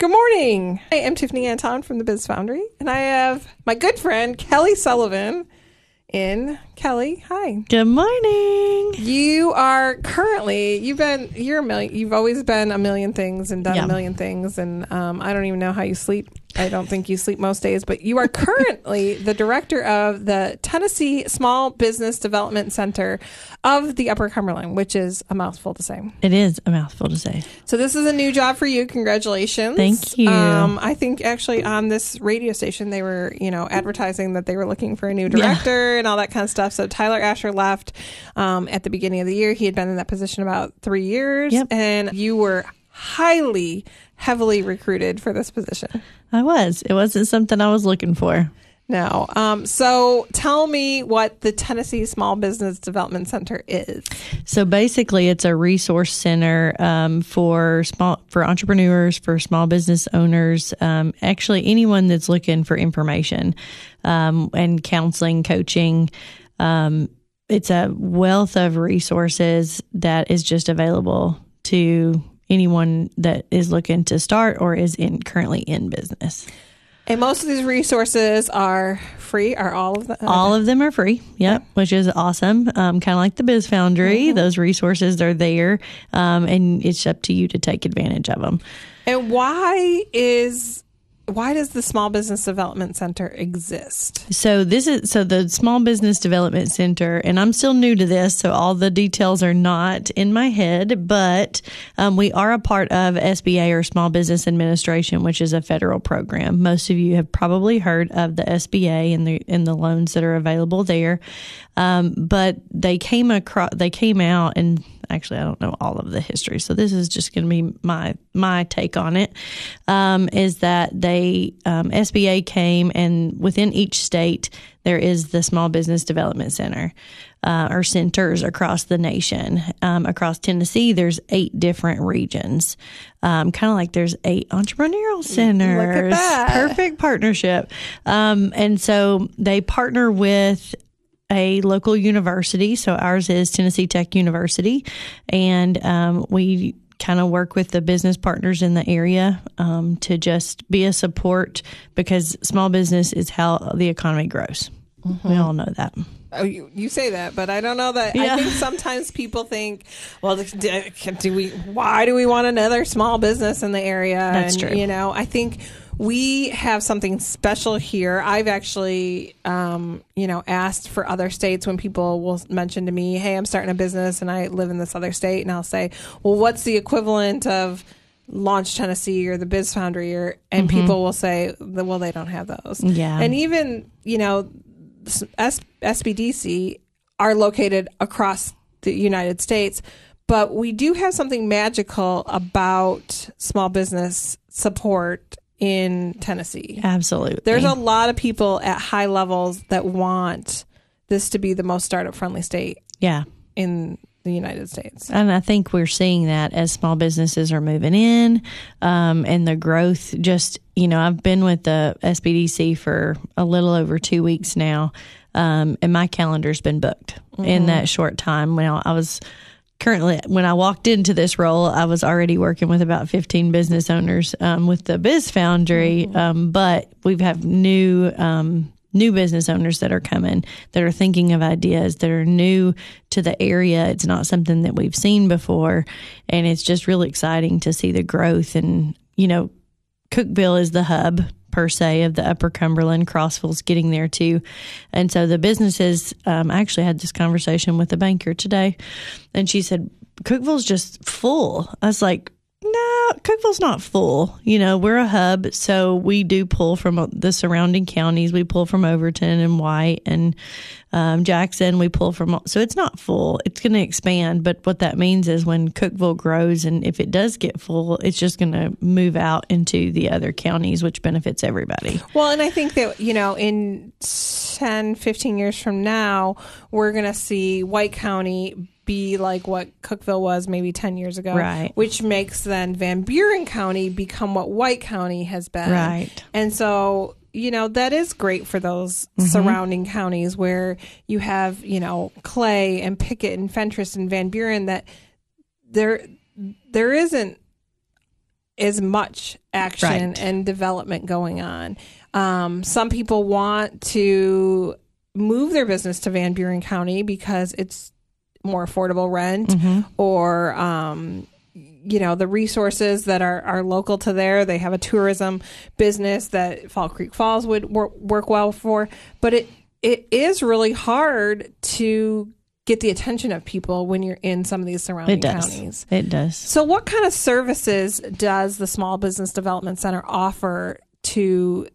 Good morning. I am Tiffany Anton from the Biz Foundry, and I have my good friend Kelly Sullivan in. Kelly, hi. Good morning. You are currently you've been you're a million. You've always been a million things and done Yeah. a million things, and um, I don't even know how you sleep. I don't think you sleep most days, but you are currently the director of the Tennessee Small Business Development Center of the Upper Cumberland, which is a mouthful to say. It is a mouthful to say. So this is a new job for you. Congratulations. Thank you. Um, I think actually on this radio station they were, you know, advertising that they were looking for a new director and all that kind of stuff. So Tyler Asher left um, at the beginning of the year. He had been in that position about three years, Yep. and you were highly, heavily recruited for this position. I was. It wasn't something I was looking for. No. Um, so tell me what the Tennessee Small Business Development Center is. So basically, it's a resource center um, for small for entrepreneurs, for small business owners, um, actually anyone that's looking for information um, and counseling, coaching. Um, it's a wealth of resources that is just available to anyone that is looking to start or is in currently in business. And most of these resources are free. Are all of them? All of them are free. Yep, which is awesome. Um, kind of like the Biz Foundry, those resources are there, um, and it's up to you to take advantage of them. And why is why does the Small Business Development Center exist? So this is so the Small Business Development Center, and I'm still new to this, so all the details are not in my head. But um, we are a part of SBA or Small Business Administration, which is a federal program. Most of you have probably heard of the SBA and the and the loans that are available there. Um, but they came across, they came out, and actually I don't know all of the history, so this is just going to be my my take on it. Um, is that they um, SBA came, and within each state there is the Small Business Development Center. Uh, or centers across the nation. Um, across Tennessee, there's eight different regions. Um, kind of like there's eight entrepreneurial centers. Perfect partnership. Um, and so they partner with a local university. So ours is Tennessee Tech University, and um, we kind of work with the business partners in the area um, to just be a support because small business is how the economy grows. We all know that. Oh, you, you say that, but I don't know that. I think sometimes people think, well, do, do we? Why do we want another small business in the area? That's and, true. You know, I think we have something special here. I've actually, um, you know, asked for other states when people will mention to me, "Hey, I'm starting a business and I live in this other state," and I'll say, "Well, what's the equivalent of?" Launch Tennessee or the Biz Foundry, or and people will say, "Well, they don't have those." Mm-hmm. Yeah. and even you know, S- SBDC are located across the United States, but we do have something magical about small business support in Tennessee. Absolutely. There's a lot of people at high levels that want this to be the most startup friendly state yeah. in the United States. And I think we're seeing that as small businesses are moving in, um, and the growth. Just you know, I've been with the SBDC for a little over two weeks now, um, and my calendar's been booked in that short time. When I was currently when I walked into this role, I was already working with about 15 business owners um, with the Biz Foundry, um, but we've have new. Um, New business owners that are coming that are thinking of ideas that are new to the area. It's not something that we've seen before. And it's just really exciting to see the growth. And, you know, Cookeville is the hub per se of the Upper Cumberland. Crossville's getting there too, and so the businesses. Um, I actually had this conversation with a banker today, and she said Cookeville's just full. I was like. No, Cookeville's not full. You know, we're a hub, so we do pull from the surrounding counties. We pull from Overton and White and um, Jackson. We pull from, so it's not full. It's going to expand. But what that means is when Cookeville grows and if it does get full, it's just going to move out into the other counties, which benefits everybody. Well, and I think that, you know, in 10, 15 years from now, we're going to see White County be like what Cookeville was maybe 10 years ago. Right. Which makes then Van Buren County become what White County has been. Right. And so, you know, that is great for those surrounding counties where you have, you know, Clay and Pickett and Fentress and Van Buren that there there isn't as much action Right. and development going on. Um, some people want to move their business to Van Buren County because it's more affordable rent or um, you know the resources that are, are local to there. They have a tourism business that fall creek falls would work, work well for. But it it is really hard to get the attention of people when you're in some of these surrounding It does. counties. It does. so what kind of services does the small business development center offer to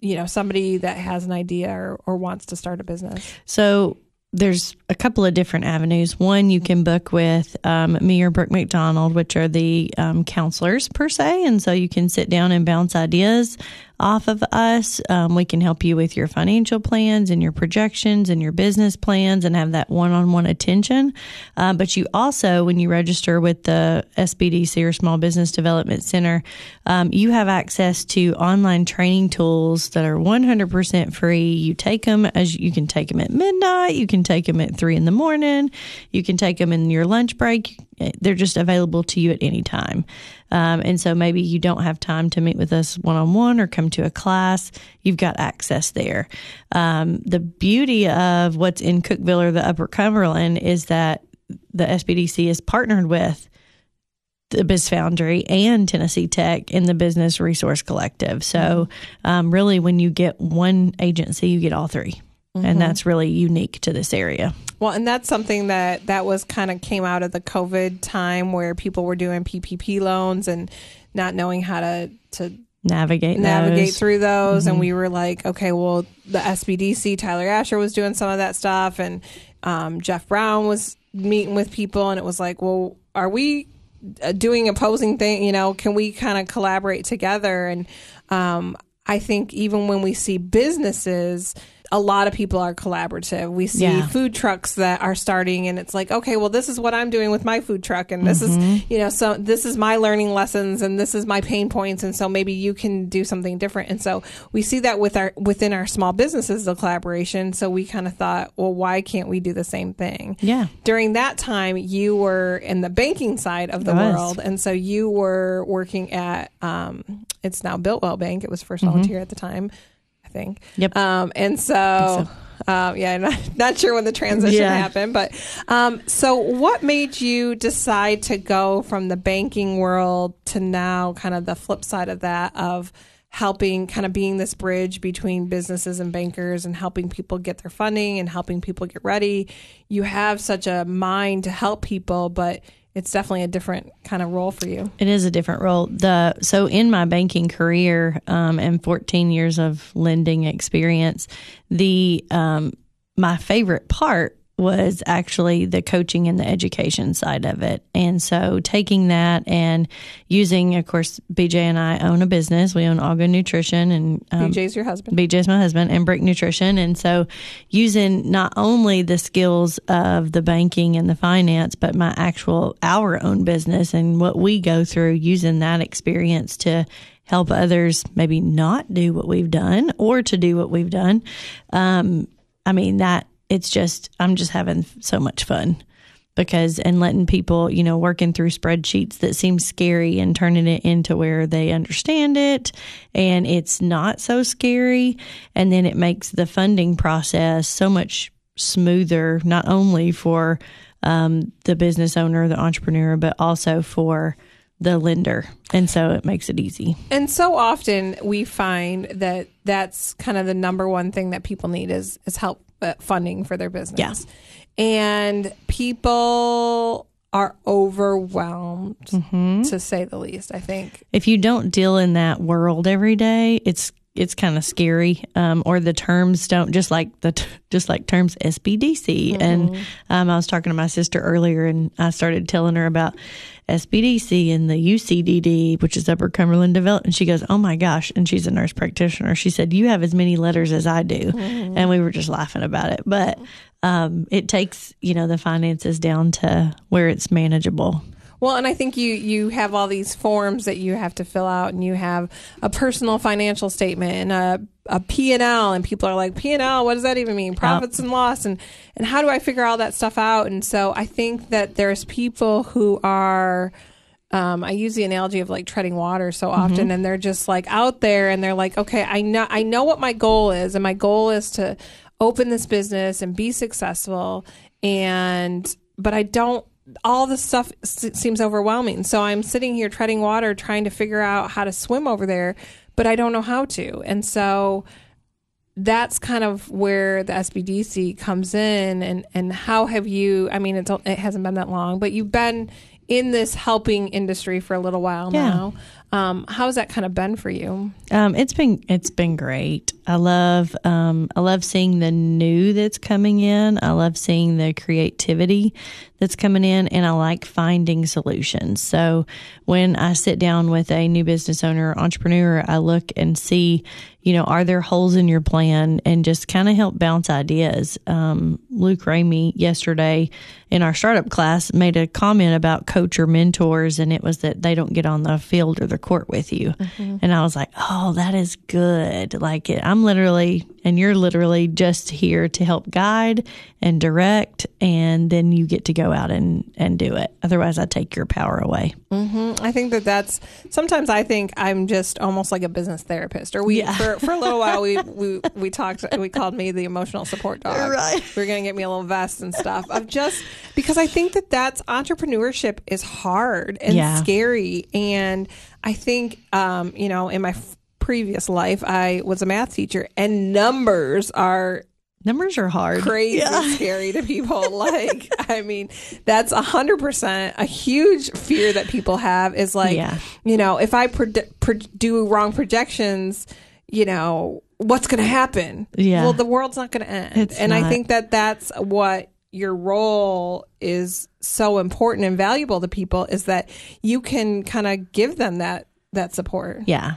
you know somebody that has an idea or, or wants to start a business? So there's a couple of different avenues. One, you can book with um, me or Brooke McDonald, which are the um, counselors per se. And so you can sit down and bounce ideas off of us. Um, we can help you with your financial plans and your projections and your business plans and have that one on one attention. Uh, but you also, when you register with the SBDC or Small Business Development Center, um, you have access to online training tools that are 100% free. You take them as you can take them at midnight, you can take them at three in the morning, you can take them in your lunch break. They're just available to you at any time. Um, and so maybe you don't have time to meet with us one on one or come to a class. You've got access there. Um, the beauty of what's in Cookeville or the Upper Cumberland is that the SBDC is partnered with the Biz Foundry and Tennessee Tech in the Business Resource Collective. So, um, really, when you get one agency, you get all 3 And that's really unique to this area. Well, and that's something that that was kind of came out of the COVID time where people were doing PPP loans and not knowing how to to Navigate, navigate those. through those. And we were like okay well the SBDC Tyler Asher was doing some of that stuff. And um, Jeff Brown was meeting with people and it was like well are we uh, doing opposing thing you know can we kind of collaborate together? And um, I think even when we see businesses a lot of people are collaborative. We see Yeah. food trucks that are starting and it's like, okay, well this is what I'm doing with my food truck and this Mm-hmm. is, you know, so this is my learning lessons and this is my pain points and so maybe you can do something different. And so we see that with our within our small businesses the collaboration. So we kind of thought, well, why can't we do the same thing? Yeah. During that time, you were in the banking side of the world, and so you were working at um, it's now Builtwell Bank. It was 1st Mm-hmm. volunteer at the time, think. Yep. Um, and so, um, yeah, not, not sure when the transition Yeah. happened, but um, so what made you decide to go from the banking world to now kind of the flip side of that of helping kind of being this bridge between businesses and bankers and helping people get their funding and helping people get ready. You have such a mind to help people, but it's definitely a different kind of role for you. It is a different role. The so in my banking career um, and 14 years of lending experience, the um, my favorite part was actually the coaching and the education side of it. And so taking that and using, of course, BJ and I own a business. We own Algood Nutrition and um, BJ's your husband. BJ's my husband and Brick Nutrition. And so using not only the skills of the banking and the finance, but my actual, our own business and what we go through using that experience to help others maybe not do what we've done or to do what we've done. Um, I mean, that it's just, I'm just having so much fun because and letting people you know working through spreadsheets that seem scary and turning it into where they understand it. And it's not so scary. And then it makes the funding process so much smoother not only for um, the business owner the entrepreneur but also for the lender. And so it makes it easy. And so often we find that that's kind of the number one thing that people need is is help funding for their business. Yeah. And people are overwhelmed Mm-hmm. to say the least, I think. if you don't deal in that world every day, it's it's kind of scary. Um, or the terms don't just like the t- just like terms SBDC. And um, I was talking to my sister earlier, and I started telling her about SBDC and the UCDD, which is Upper Cumberland Development. And she goes, "Oh my gosh!" And she's a nurse practitioner. She said, "You have as many letters as I do," and we were just laughing about it. But um, it takes you know the finances down to where it's manageable. Well, and I think you you have all these forms that you have to fill out, and you have a personal financial statement and a a P and L, and people are like P and L. What does that even mean? Profits and loss, and and how do I figure all that stuff out? And so I think that there's people who are um, I use the analogy of like treading water so often, and they're just like out there, and they're like, okay, I know, I know what my goal is, and my goal is to open this business and be successful, and but I don't. All this stuff s- seems overwhelming, so I'm sitting here treading water, trying to figure out how to swim over there, but I don't know how to, and so that's kind of where the SBDC comes in and and how have you I mean it's, it hasn't been that long but you've been in this helping industry for a little while Yeah. now um, how's that kind of been for you Um, it's been it's been great. I love um, I love seeing the new that's coming in. I love seeing the creativity that's coming in, and I like finding solutions. So when I sit down with a new business owner or entrepreneur, I look and see, you know, are there holes in your plan, and just kind of help bounce ideas. Um, Luke Ramey yesterday in our startup class made a comment about coach or mentors, and it was that they don't get on the field or the court with you. And I was like, oh, that is good. Like, I'm literally, and you're literally just here to help guide and direct, and then you get to go out and, and do it. Otherwise, I take your power away. I think that that's sometimes I think I'm just almost like a business therapist or we Yeah. for, for a little while we, we we talked we called me the emotional support dog Right. we are gonna get me a little vest and stuff of just because I think that that's entrepreneurship is hard and Yeah. scary and I think um you know in my f- previous life I was a math teacher and numbers are Numbers are hard. crazy scary to people. Like, I mean, that's a hundred percent a huge fear that people have is like, Yeah. you know, if I predi- pro- do wrong projections, you know, what's going to happen? Yeah. Well, the world's not going to end. It's and I think that that's what your role is so important and valuable to people is that you can kind of give them that that support. Yeah.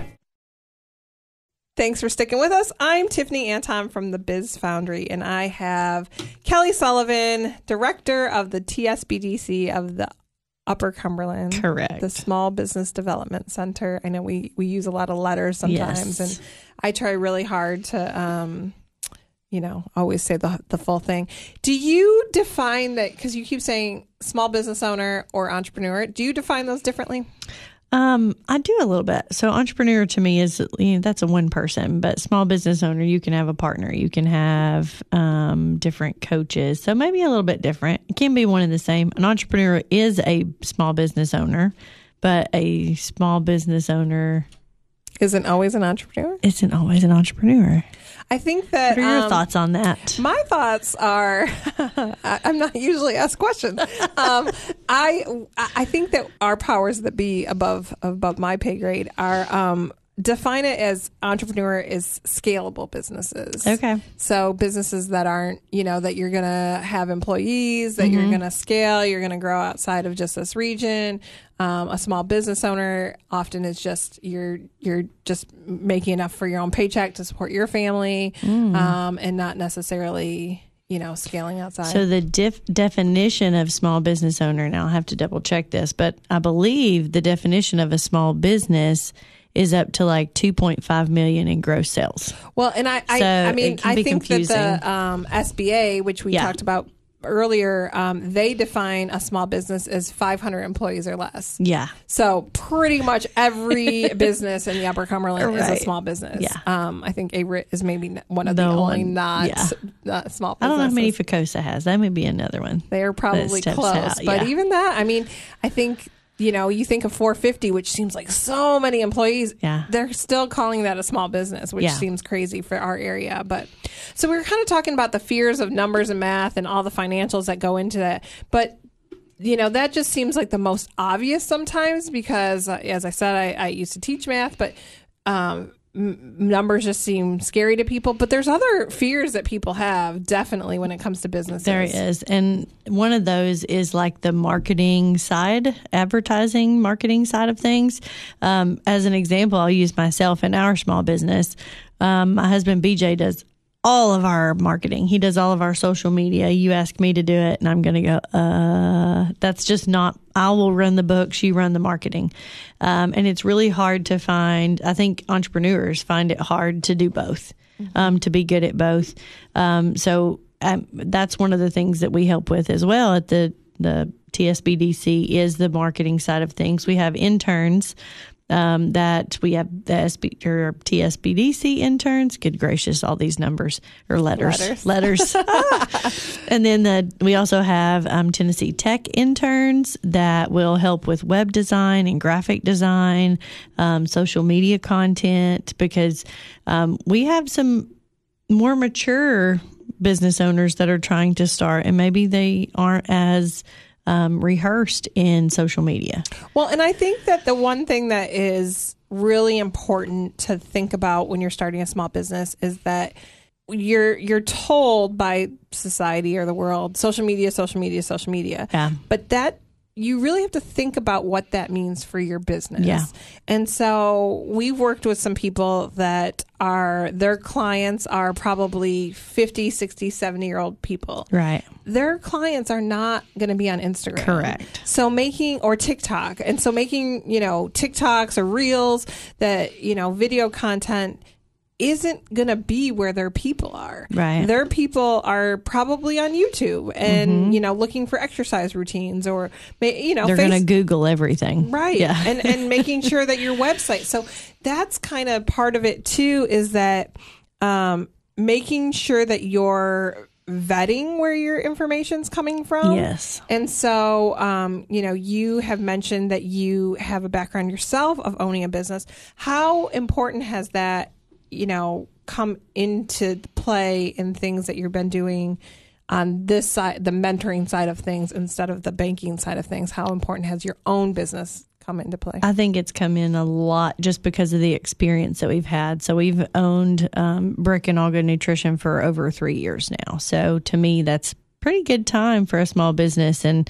Thanks for sticking with us. I'm Tiffany Anton from the Biz Foundry, and I have Kelly Sullivan, director of the TSBDC of the Upper Cumberland, Correct. the Small Business Development Center. I know we we use a lot of letters sometimes, Yes. and I try really hard to, um, you know, always say the the full thing. Do you define that? Because you keep saying small business owner or entrepreneur. Do you define those differently? Um, I do a little bit. So entrepreneur to me is you know, that's a one person, but small business owner you can have a partner, you can have um, different coaches. So maybe a little bit different. It can be one and the same. An entrepreneur is a small business owner, but a small business owner Isn't always an entrepreneur. isn't always an entrepreneur. I think that. What are your um, thoughts on that? My thoughts are, I- I'm not usually asked questions. Um, I I think that our powers that be above above my pay grade are um, define it as entrepreneur is scalable businesses. Okay. So businesses that aren't, you know, that you're going to have employees, that you're going to scale, you're going to grow outside of just this region. Um, a small business owner often is just you're you're just making enough for your own paycheck to support your family, um, and not necessarily, you know, scaling outside. So the def- definition of small business owner, and I'll have to double check this, but I believe the definition of a small business is up to like 2.5 million in gross sales. Well, and I, I, So I mean, I think confusing. that the um, SBA, which we Yeah. talked about earlier, um, they define a small business as 500 employees or less. Yeah. So pretty much every business in the Upper Cumberland is a small business. Yeah. Um, I think ARIT is maybe one of the, The only one- not yeah. uh, small businesses. I don't know how many Ficosa has. That may be another one. They are probably close, out, but even that, I mean, I think you know, you think of 450, which seems like so many employees. Yeah. They're still calling that a small business, which Yeah. seems crazy for our area. But so we were kind of talking about the fears of numbers and math and all the financials that go into that. But you know that just seems like the most obvious sometimes because uh, as i said I, I used to teach math but um, m- numbers just seem scary to people but there's other fears that people have definitely when it comes to businesses There is. And one of those is like the marketing side, advertising, marketing side of things. Um, as an example, I'll use myself in our small business. Um, my husband, BJ, does all of our marketing. He does all of our social media. You ask me to do it, and I'm going to go, uh, that's just not, I will run the books, you run the marketing. Um, and it's really hard to find, I think entrepreneurs find it hard to do both, um, to be good at both. Um, so um, that's one of the things that we help with as well at the the TSBDC is the marketing side of things. We have interns um, that we have the SB, or TSBDC interns. Good gracious, all these numbers or letters, Letters. letters. and then the, we also have um, Tennessee Tech interns that will help with web design and graphic design, um, social media content, because um, we have some more mature business owners that are trying to start and maybe they aren't as um, rehearsed in social media. Well, and I think that the one thing that is really important to think about when you're starting a small business is that you're you're told by society or the world social media social media social media Yeah. but that you really have to think about what that means for your business Yeah. and so we've worked with some people that are their clients are probably 50 60 70 year old people Right. their clients are not going to be on Instagram. Correct. So making or TikTok, and so making you know TikToks or Reels that you know video content isn't going to be where their people are. Right. Their people are probably on YouTube and you know looking for exercise routines or you know They're face- going to Google everything. Right. Yeah. and and making sure that your website. So that's kind of part of it too is that um making sure that you're vetting where your information's coming from. Yes. And so um you know, you have mentioned that you have a background yourself of owning a business. How important has that, you know, come into play in things that you've been doing on this side, the mentoring side of things instead of the banking side of things? How important has your own business come into play? I think it's come in a lot just because of the experience that we've had. So we've owned um, Brick and Algood Nutrition for over three years now. So to me, that's pretty good time for a small business, and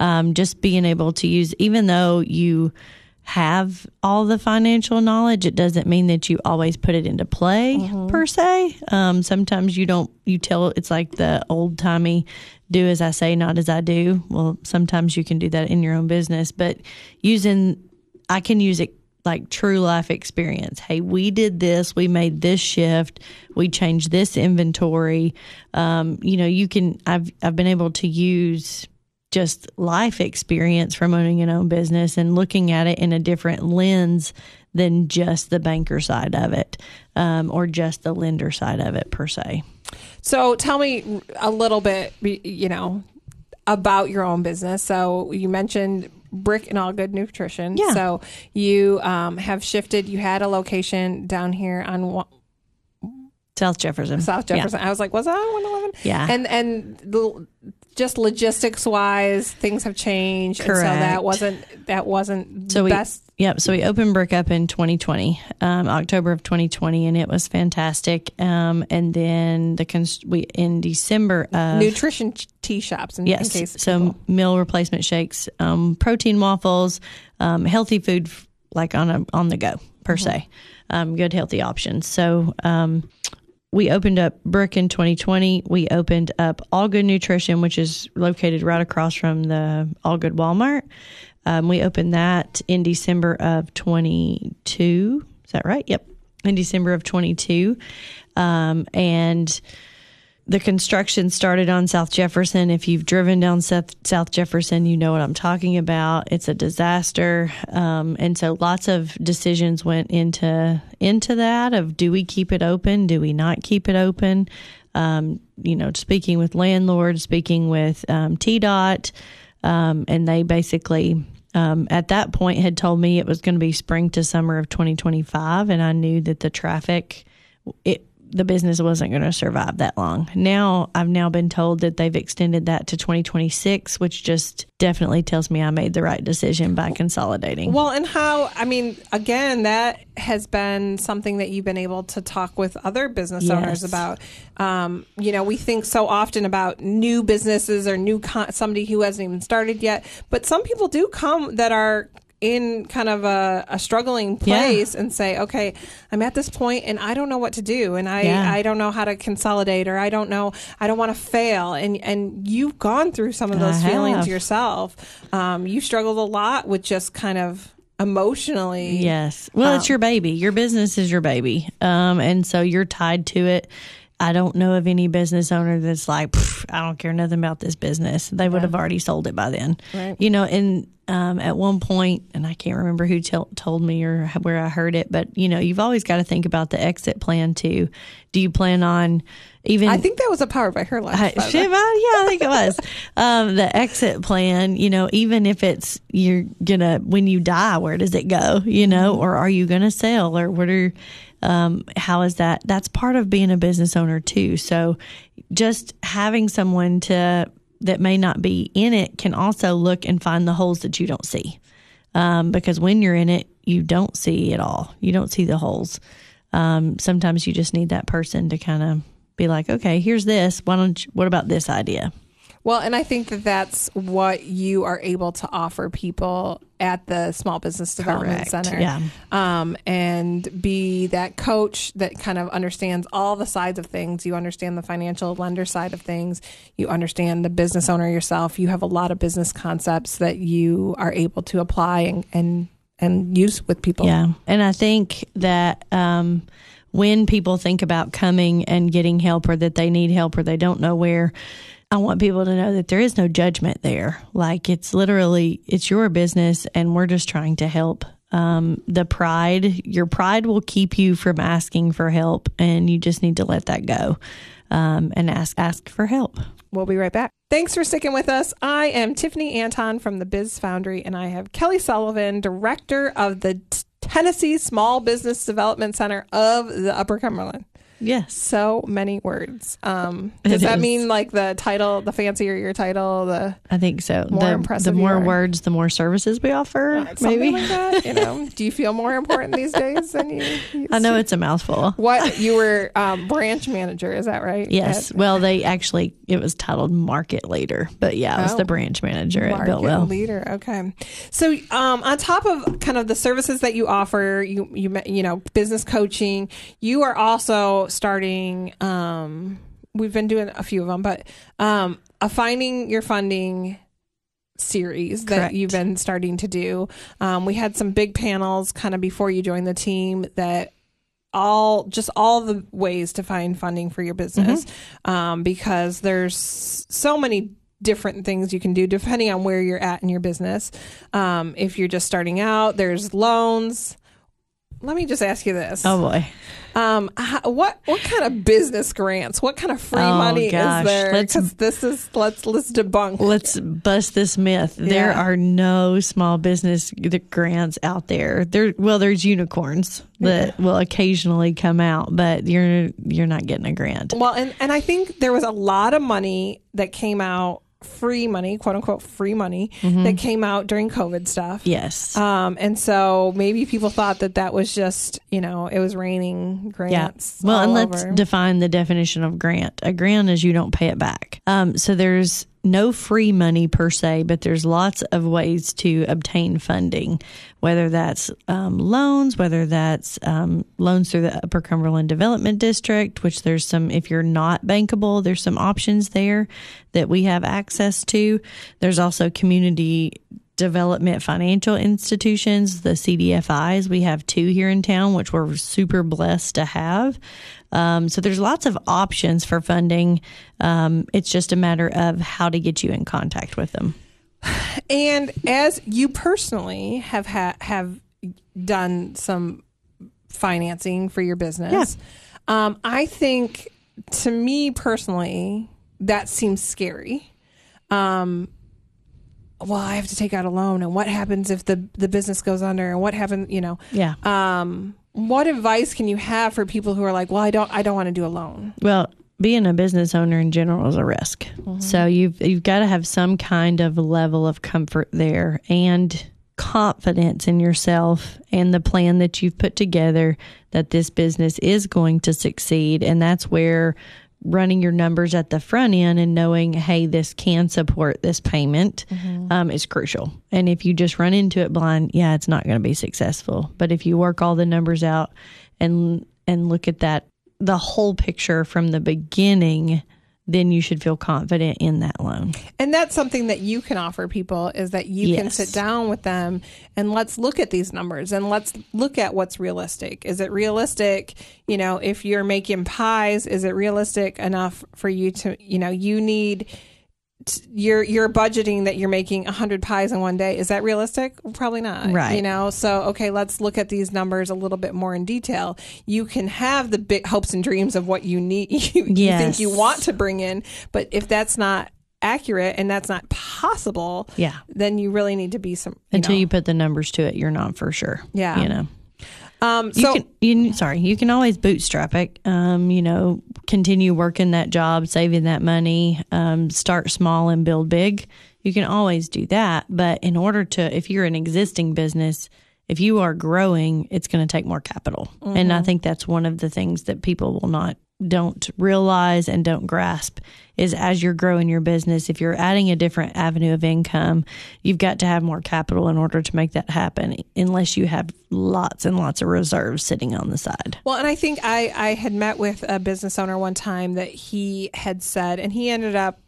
um, just being able to use, even though you have all the financial knowledge, it doesn't mean that you always put it into play per se. Um, sometimes you don't. You tell it's like the old timey do as I say, not as I do. Well, sometimes you can do that in your own business, but using, I can use it like true life experience. Hey, we did this, we made this shift, we changed this inventory. Um, you know, you can, I've, I've been able to use just life experience from owning an own business and looking at it in a different lens than just the banker side of it um, or just the lender side of it per se. So tell me a little bit, you know, about your own business. So you mentioned Brick and Algood Nutrition. Yeah. So you um, have shifted. You had a location down here on South Jefferson. South Yeah. Jefferson. I was like, was that on 111? Yeah. And and the, just logistics wise, things have changed. And so that wasn't that wasn't So we, best. Yep. So we opened Brick Up in 2020, um, October of 2020, and it was fantastic. Um, and then the const- we in December of Nutrition tea shops, in, in yes, case so meal replacement shakes, um, protein waffles, um, healthy food like on a on the go per se, um, good healthy options. So. We opened up Brick in 2020. We opened up Algood Nutrition, which is located right across from the Algood Walmart. Um, we opened that in December of 22. Is that right? Yep. In December of 22. Um, and the construction started on South Jefferson. If you've driven down South, South Jefferson, you know what I'm talking about. It's a disaster, um, and so lots of decisions went into into that. Of do we keep it open? Do we not keep it open? Um, you know, speaking with landlords, speaking with um, TDOT, um, and they basically um, at that point had told me it was going to be spring to summer of 2025, and I knew that the traffic, it the business wasn't going to survive that long. Now I've now been told that they've extended that to 2026, which just definitely tells me I made the right decision by consolidating. Well, and how, I mean, again, that has been something that you've been able to talk with other business Yes. owners about. Um, you know, we think so often about new businesses or new con- somebody who hasn't even started yet, but some people do come that are in kind of a, a struggling place and say, okay, I'm at this point and I don't know what to do. And I, Yeah. I don't know how to consolidate or I don't know, I don't want to fail. And, and you've gone through some of I those feelings have. yourself. Um, you struggled a lot with just kind of emotionally. Yes. Well, Um, it's your baby. Your business is your baby. Um, and so you're tied to it. I don't know of any business owner that's like, I don't care nothing about this business. They would have already sold it by then. Right. You know, and um, at one point, and I can't remember who tel- told me or where I heard it, but you know, you've always got to think about the exit plan too. Do you plan on even? I think that was a powered by her life. I. Shiva, yeah, I think it was. um, the exit plan, you know, even if it's you're gonna when you die, where does it go? You know, or are you gonna sell, or what are, um, how is that? That's part of being a business owner too. So, just having someone to that may not be in it can also look and find the holes that you don't see, um, because when you're in it, you don't see it all. You don't see the holes. Um, sometimes you just need that person to kind of be like, okay, here's this. Why don't you, what about this idea? Well, and I think that that's what you are able to offer people at the Small Business Development Correct. Center. Yeah. Um, and be that coach that kind of understands all the sides of things. You understand the financial lender side of things. You understand the business owner yourself. You have a lot of business concepts that you are able to apply and, and, and use with people. Yeah. And I think that um, when people think about coming and getting help or that they need help or they don't know where, I want people to know that there is no judgment there. Like it's literally, it's your business and we're just trying to help. Um, the pride, your pride will keep you from asking for help and you just need to let that go um, and ask, ask for help. We'll be right back. Thanks for sticking with us. I am Tiffany Anton from the Biz Foundry, and I have Kelly Sullivan, director of the Tennessee Small Business Development Center of the Upper Cumberland. Yes. So many words. Um, does It that is. mean like the title, the fancier your title, the I think so. More the, impressive the more words, the more services we offer. maybe. like that? You know, do you feel more important these days than you? used I know to? it's a mouthful. What you were um, branch manager, is that right? Yes. At well, they actually it was titled market leader, but yeah, I was Oh. the branch manager at market leader. Okay, so um, on top of kind of the services that you offer, you you you know business coaching, you are also starting. Um, we've been doing a few of them, but um, a finding your funding series that you've been starting to do. Um, we had some big panels kind of before you joined the team that all just all the ways to find funding for your business um, because there's so many different things you can do depending on where you're at in your business um, if you're just starting out there's loans let me just ask you this Oh boy. um, how, what what kind of business grants what kind of free Oh, money gosh. is there Let's- because this is let's let's debunk Let's bust this myth. There are no small business grants out there. There well, there's unicorns that will occasionally come out, but you're you're not getting a grant. Well, and, and I think there was a lot of money that came out, free money, quote unquote, free money Mm-hmm. that came out during COVID stuff. Yes. Um, and so maybe people thought that that was just, you know, it was raining grants. Yeah. Well, and let's define the definition of grant. A grant is you don't pay it back. Um, so there's no free money per se, but there's lots of ways to obtain funding, whether that's um, loans, whether that's um, loans through the Upper Cumberland Development District, which there's some, if you're not bankable, there's some options there that we have access to. There's also community development financial institutions, the CDFIs. We have two here in town, which we're super blessed to have. Um, so there's lots of options for funding. Um, it's just a matter of how to get you in contact with them. and as you personally have ha- have done some financing for your business, um, I think to me personally that seems scary. Um, well, I have to take out a loan, and what happens if the the business goes under, and what happens, you know? Yeah. Um, what advice can you have for people who are like, well, I don't, I don't want to do a loan? Well, being a business owner in general is a risk. So you've you've got to have some kind of level of comfort there and confidence in yourself and the plan that you've put together that this business is going to succeed and that's where running your numbers at the front end and knowing hey this can support this payment um, is crucial. And if you just run into it blind yeah it's not going to be successful. But if you work all the numbers out and and look at that the whole picture from the beginning then you should feel confident in that loan And that's something that you can offer people is that you can sit down with them and let's look at these numbers and let's look at what's realistic. Is it realistic, you know, if you're making pies, is it realistic enough for you to, you know, you need t- you're you're budgeting that you're making 100 pies in one day. Is that realistic? Probably not. Right. You know, so okay, let's look at these numbers a little bit more in detail. You can have the big hopes and dreams of what you need you, you think you want to bring in, but if that's not accurate and that's not possible, Yeah. then you really need to be some you until know. you put the numbers to it you're not for sure Yeah. you know um you so can you, sorry you can always bootstrap it. Um you know continue working that job saving that money um start small and build big. You can always do that but in order to if you're an existing business if you are growing it's going to take more capital. And i think that's one of the things that people will not don't realize and don't grasp is as you're growing your business if you're adding a different avenue of income you've got to have more capital in order to make that happen unless you have lots and lots of reserves sitting on the side Well, and I think I, I had met with a business owner one time that he had said, and he ended up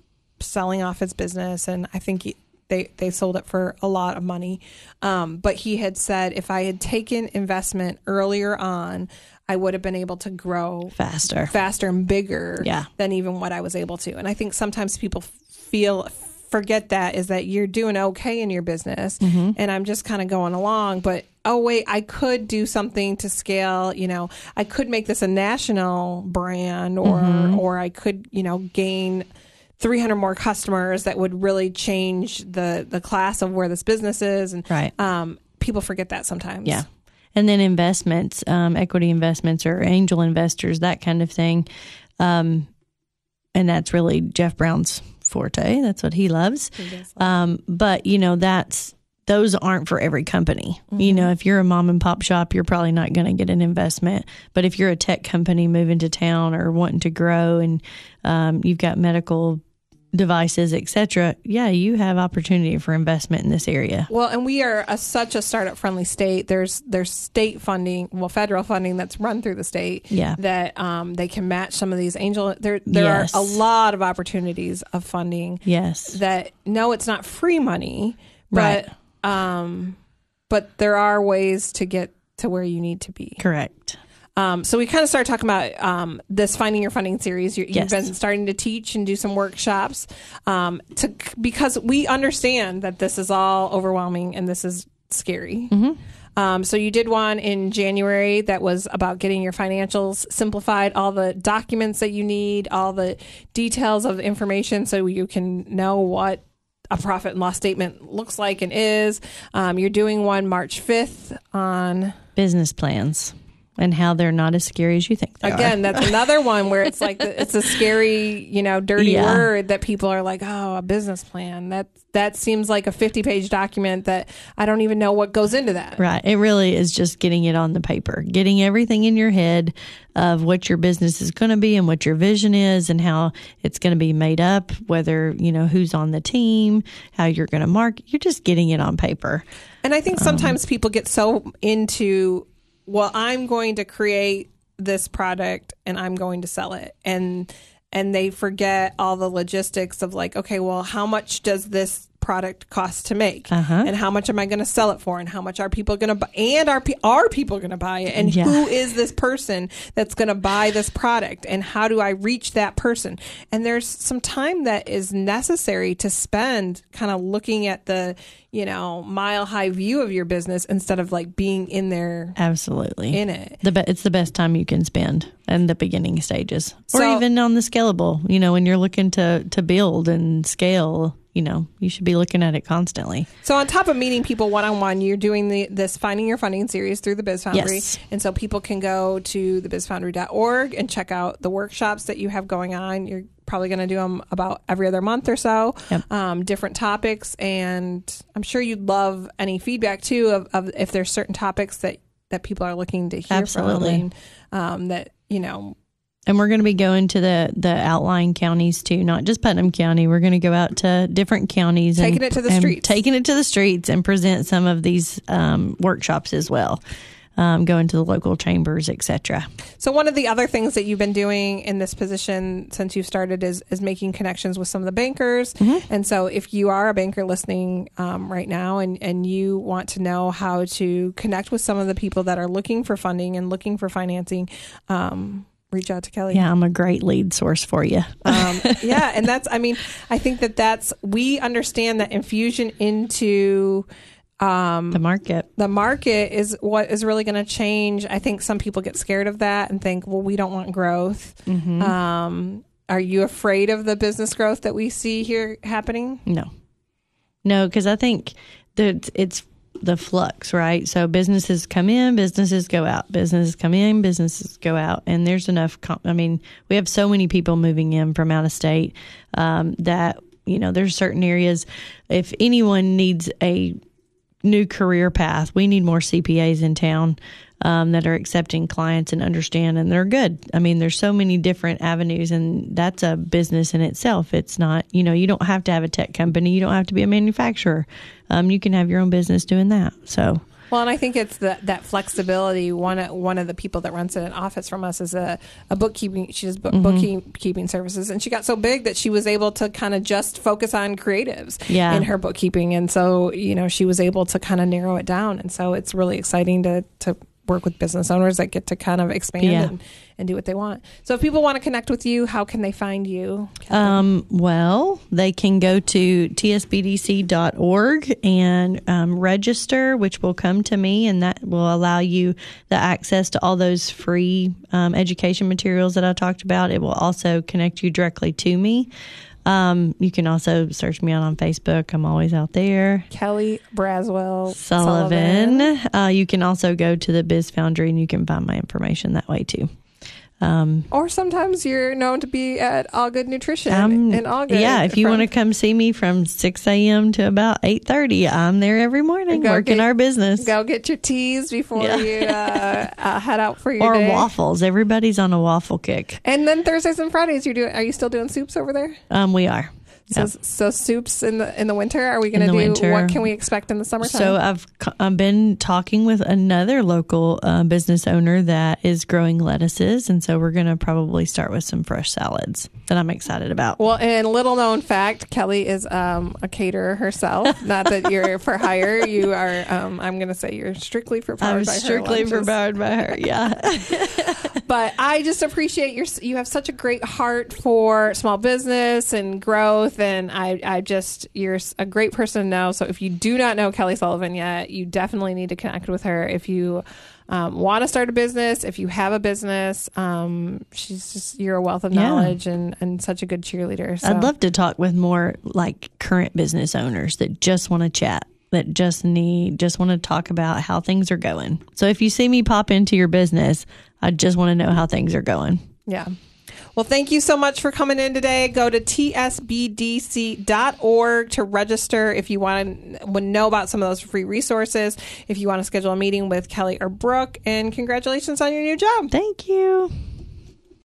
selling off his business, and I think he, they they sold it for a lot of money. Um, but he had said if I had taken investment earlier on, I would have been able to grow faster faster and bigger Yeah. than even what I was able to. And I think sometimes people feel forget that is that you're doing okay in your business Mm-hmm. and I'm just kind of going along, but oh wait, I could do something to scale, you know, I could make this a national brand or Mm-hmm. or I could, you know, gain 300 more customers that would really change the the class of where this business is and Right. um people forget that sometimes. Yeah. And then investments, um, equity investments or angel investors, that kind of thing. Um, and that's really Jeff Brown's forte. That's what he loves. Um, but, you know, that's, those aren't for every company. You know, if you're a mom and pop shop, you're probably not going to get an investment. But if you're a tech company moving to town or wanting to grow and um, you've got medical devices, et cetera, yeah, you have opportunity for investment in this area. Well, and we are a, such a startup friendly state. There's there's state funding, well, federal funding that's run through the state. Yeah. that um, they can match some of these angel. There there Yes. are a lot of opportunities of funding Yes. that no, it's not free money, Right. but um, but there are ways to get to where you need to be. Correct. Um, so we kind of started talking about um, this finding your funding series. You, Yes. You've been starting to teach and do some workshops um, to because we understand that this is all overwhelming and this is scary. Um, so you did one in January that was about getting your financials simplified, all the documents that you need, all the details of the information, so you can know what a profit and loss statement looks like and is. Um, you're doing one March 5th on business plans and how they're not as scary as you think they Again, are. that's another one where it's like it's a scary, you know, dirty Yeah. word that people are like, "Oh, a business plan." That that seems like a fifty-page document that I don't even know what goes into that. Right. It really is just getting it on the paper, getting everything in your head of what your business is going to be and what your vision is and how it's going to be made up, whether, you know, who's on the team, how you're going to market. You're just getting it on paper. And I think um, sometimes people get so into, well, I'm going to create this product and I'm going to sell it, and and they forget all the logistics of like, okay, well, how much does this product cost to make, Uh-huh. and how much am I going to sell it for, and how much are people going to buy, and are are people going to buy it, and Yeah. who is this person that's going to buy this product, and how do I reach that person? And there's some time that is necessary to spend, kind of looking at the you know mile high view of your business instead of like being in there Absolutely. in it. The be- it's the best time you can spend in the beginning stages, or So- even on the scalable. You know, when you're looking to to build and scale, you know, you should be looking at it constantly. So on top of meeting people one on one, you're doing the this finding your funding series through the Biz Foundry, Yes. and so people can go to thebizfoundry.org and check out the workshops that you have going on. You're probably going to do them about every other month or so, Yep. um, different topics, and I'm sure you'd love any feedback too of, of if there's certain topics that that people are looking to hear Absolutely. from, and, um, that you know And we're going to be going to the the outlying counties too, not just Putnam County. We're going to go out to different counties, Taking and, it to the streets. taking it to the streets, and present some of these um, workshops as well. Um, going to the local chambers, etc. So one of the other things that you've been doing in this position since you've started is is making connections with some of the bankers. And so if you are a banker listening um, right now and and you want to know how to connect with some of the people that are looking for funding and looking for financing, um, reach out to Kelly. Yeah, I'm a great lead source for you. Um, yeah, and that's I mean I think that that's we understand that infusion into the market. the market is what is really going to change. I think some people get scared of that and think, well, we don't want growth. Mm-hmm. Um, are you afraid of the business growth that we see here happening? No, no, because I think that it's the flux, right? So businesses come in, businesses go out, businesses come in, businesses go out, and there's enough. Com- I mean, we have so many people moving in from out of state um, that you know there's certain areas. If anyone needs a new career path. We need more CPAs in town um, that are accepting clients and understand, and they're good. I mean, there's so many different avenues, and that's a business in itself. It's not, you know, you don't have to have a tech company, you don't have to be a manufacturer. Um, you can have your own business doing that. So, Well, and I think it's that that flexibility. One of- one of the people that runs an office from us is a, a bookkeeping. She does book, bookkeeping services, and she got so big that she was able to kind of just focus on creatives Yeah. in her bookkeeping, and so you know she was able to kind of narrow it down, and so it's really exciting to to work with business owners that get to kind of expand Yeah. and, and do what they want. So if people want to connect with you, how can they find you? um, well, they can go to tsbdc.org and um, register, which will come to me, and that will allow you the access to all those free um, education materials that I talked about. It will also connect you directly to me. Um, you can also search me out on Facebook. I'm always out there. Kelly Braswell Sullivan. Uh, you can also go to the Biz Foundry and you can find my information that way too. Or sometimes you're known to be at Algood Nutrition Um, in August. yeah, if you want to come see me from 6 a.m. to about 8.30, I'm there every morning working get- our business. go get your teas before Yeah. you uh, uh, head out for your Or day. waffles. Everybody's on a waffle kick. And then Thursdays and Fridays, you're doing. Are you still doing soups over there? Um, we are. So, so soups in the in the winter. Are we going to do? winter. What can we expect in the summertime? So I've I've been talking with another local uh, business owner that is growing lettuces, and so we're going to probably start with some fresh salads that I'm excited about. well, and little known fact, Kelly is um, a caterer herself. Not that you're for hire. You are. Um, I'm going to say you're strictly for powered I'm by her strictly for lunches. powered by her. Yeah. but I just appreciate your you have such a great heart for small business and growth and I I just you're a great person to know so if you do not know Kelly Sullivan yet you definitely need to connect with her if you um, want to start a business if you have a business um, she's just you're a wealth of Yeah. knowledge and and such a good cheerleader so. I'd love to talk with more like current business owners that just want to chat, that just need, just want to talk about how things are going. So if you see me pop into your business, I just want to know how things are going. Yeah. Well, thank you so much for coming in today. Go to tsbdc.org to register if you want to know about some of those free resources, if you want to schedule a meeting with Kelly or Brooke, and congratulations on your new job. Thank you.